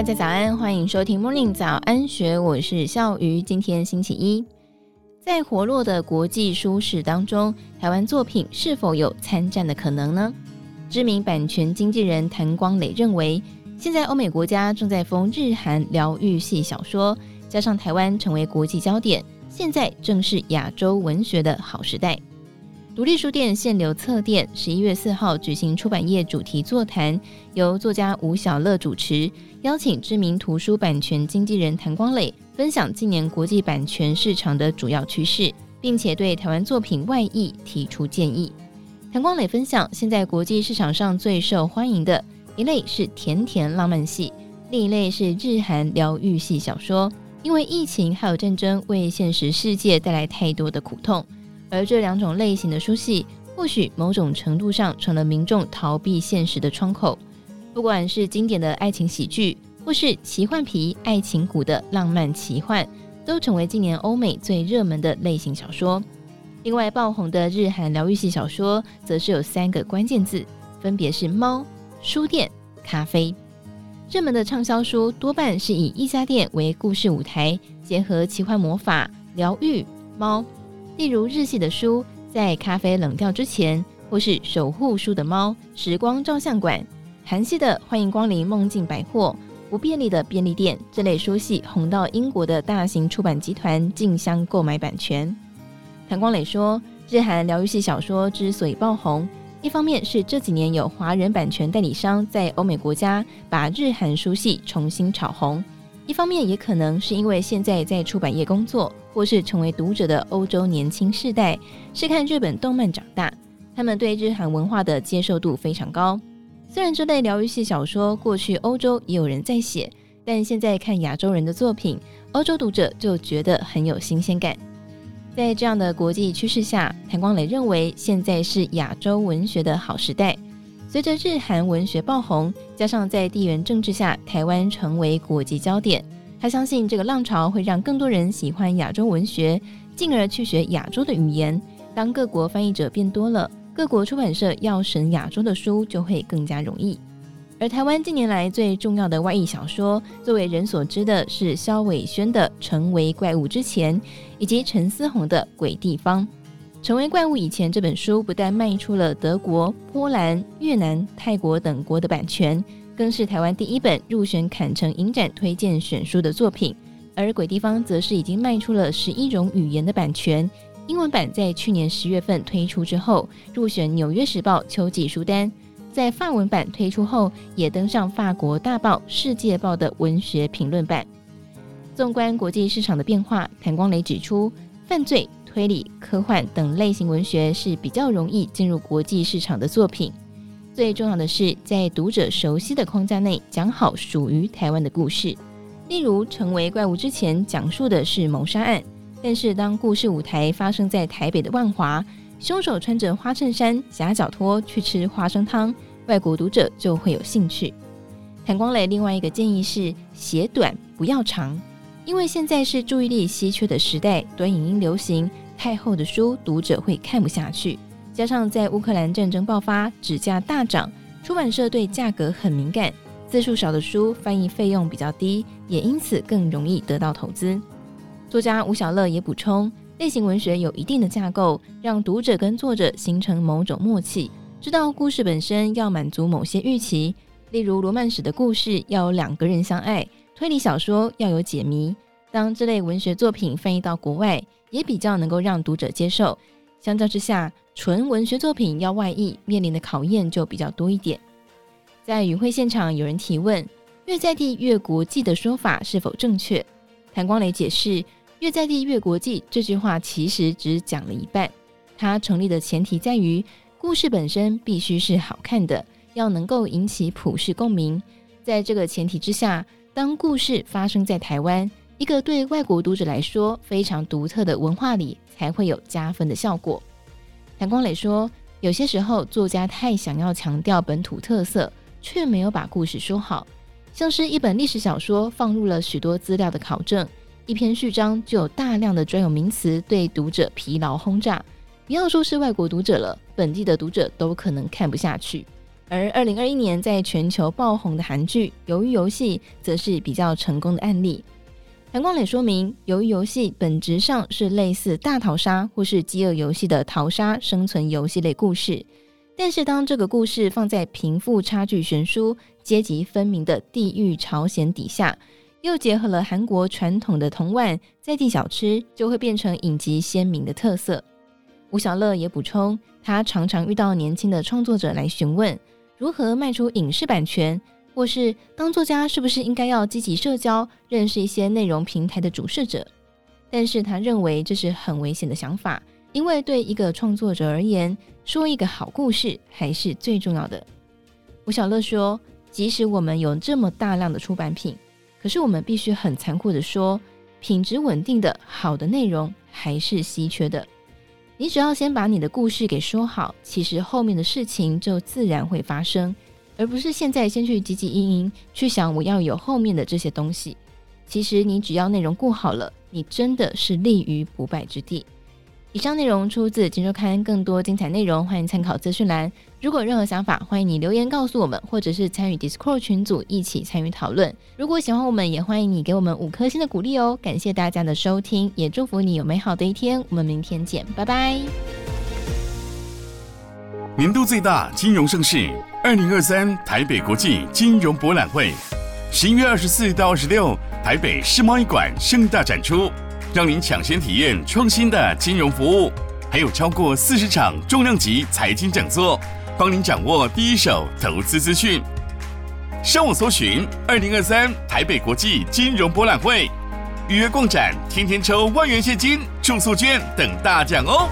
大家早安，欢迎收听 Morning 早安学，我是笑鱼。今天星期一，在活络的国际书市当中，台湾作品是否有参战的可能呢？知名版权经纪人谭光磊认为，现在欧美国家正在封日韩疗愈系小说，加上台湾成为国际焦点，现在正是亚洲文学的好时代。独立书店限流册店十一月四号举行出版业主题座谈，由作家吴晓乐主持，邀请知名图书版权经纪人谭光磊分享今年国际版权市场的主要趋势，并且对台湾作品外译提出建议。谭光磊分享，现在国际市场上最受欢迎的一类是甜甜浪漫系，另一类是日韩疗愈系小说，因为疫情还有战争为现实世界带来太多的苦痛。而这两种类型的书系，或许某种程度上成了民众逃避现实的窗口。不管是经典的爱情喜剧，或是奇幻皮爱情谷的浪漫奇幻，都成为今年欧美最热门的类型小说。另外爆红的日韩疗愈系小说，则是有三个关键字，分别是猫、书店、咖啡。热门的畅销书多半是以一家店为故事舞台，结合奇幻魔法、疗愈、猫。例如日系的书，在咖啡冷掉之前，或是守护书的猫时光照相馆；韩系的欢迎光临梦境百货、不便利的便利店这类书系红到英国的大型出版集团竞相购买版权。谭光磊说，日韩疗愈系小说之所以爆红，一方面是这几年有华人版权代理商在欧美国家把日韩书系重新炒红。一方面也可能是因为现在在出版业工作或是成为读者的欧洲年轻世代是看日本动漫长大，他们对日韩文化的接受度非常高。虽然这类疗愈系小说过去欧洲也有人在写，但现在看亚洲人的作品，欧洲读者就觉得很有新鲜感。在这样的国际趋势下，谭光磊认为现在是亚洲文学的好时代。随着日韩文学爆红，加上在地缘政治下，台湾成为国际焦点，他相信这个浪潮会让更多人喜欢亚洲文学，进而去学亚洲的语言。当各国翻译者变多了，各国出版社要审亚洲的书就会更加容易。而台湾近年来最重要的外译小说，最为人所知的是萧伟轩的《成为怪物之前》，以及陈思宏的《鬼地方》。成为怪物以前，这本书不但卖出了德国、波兰、越南、泰国等国的版权，更是台湾第一本入选坎城影展推荐选书的作品。而鬼地方则是已经卖出了十一种语言的版权，英文版在去年十月份推出之后，入选纽约时报秋季书单；在法文版推出后，也登上法国大报世界报的文学评论版。纵观国际市场的变化，谭光磊指出，犯罪。推理、科幻等类型文学是比较容易进入国际市场的作品。最重要的是，在读者熟悉的框架内讲好属于台湾的故事。例如，《成为怪物之前》讲述的是谋杀案，但是当故事舞台发生在台北的万华，凶手穿着花衬衫、夹脚拖去吃花生汤，外国读者就会有兴趣。谭光磊另外一个建议是：写短，不要长。因为现在是注意力稀缺的时代，短影音流行，太厚的书读者会看不下去。加上在乌克兰战争爆发，纸价大涨，出版社对价格很敏感，字数少的书翻译费用比较低，也因此更容易得到投资。作家吴小乐也补充，类型文学有一定的架构，让读者跟作者形成某种默契，知道故事本身要满足某些预期，例如罗曼史的故事要两个人相爱。推理小说要有解谜，当这类文学作品翻译到国外，也比较能够让读者接受。相较之下，纯文学作品要外译，面临的考验就比较多一点。在与会现场，有人提问：“越在地越国际”的说法是否正确？谭光磊解释：“越在地越国际”这句话其实只讲了一半。它成立的前提在于，故事本身必须是好看的，要能够引起普世共鸣。在这个前提之下，当故事发生在台湾，一个对外国读者来说非常独特的文化里，才会有加分的效果。谭光磊说，有些时候作家太想要强调本土特色，却没有把故事说好。像是一本历史小说放入了许多资料的考证，一篇序章就有大量的专有名词，对读者疲劳轰炸。不要说是外国读者了，本地的读者都可能看不下去。而二零二一年在全球爆红的韩剧《鱿鱼游戏》则是比较成功的案例。韩光磊说明，鱿鱼游戏本质上是类似大逃杀或是饥饿游戏的逃杀生存游戏类故事，但是当这个故事放在贫富差距悬殊、阶级分明的地狱朝鲜底下，又结合了韩国传统的铜碗在地小吃，就会变成影集鲜明的特色。吴小乐也补充，他常常遇到年轻的创作者来询问。如何卖出影视版权，或是当作家是不是应该要积极社交，认识一些内容平台的主事者？但是他认为这是很危险的想法，因为对一个创作者而言，说一个好故事还是最重要的。吴晓乐说，即使我们有这么大量的出版品，可是我们必须很残酷的说，品质稳定的好的内容还是稀缺的。你只要先把你的故事给说好，其实后面的事情就自然会发生，而不是现在先去汲汲营营去想我要有后面的这些东西。其实你只要内容过好了，你真的是立于不败之地。以上内容出自《金周刊》，更多精彩内容欢迎参考资讯栏。如果任何想法，欢迎你留言告诉我们，或者是参与 Discord 群组一起参与讨论。如果喜欢我们，也欢迎你给我们五颗星的鼓励哦。感谢大家的收听，也祝福你有美好的一天。我们明天见，拜拜。年度最大金融盛事——二零二三台北国际金融博览会，十一月二十四到二十六，台北世贸一馆盛大展出。让您抢先体验创新的金融服务，还有超过四十场重量级财经讲座，帮您掌握第一手投资资讯。上网搜寻“二零二三台北国际金融博览会”，预约逛展，天天抽万元现金、住宿券等大奖哦！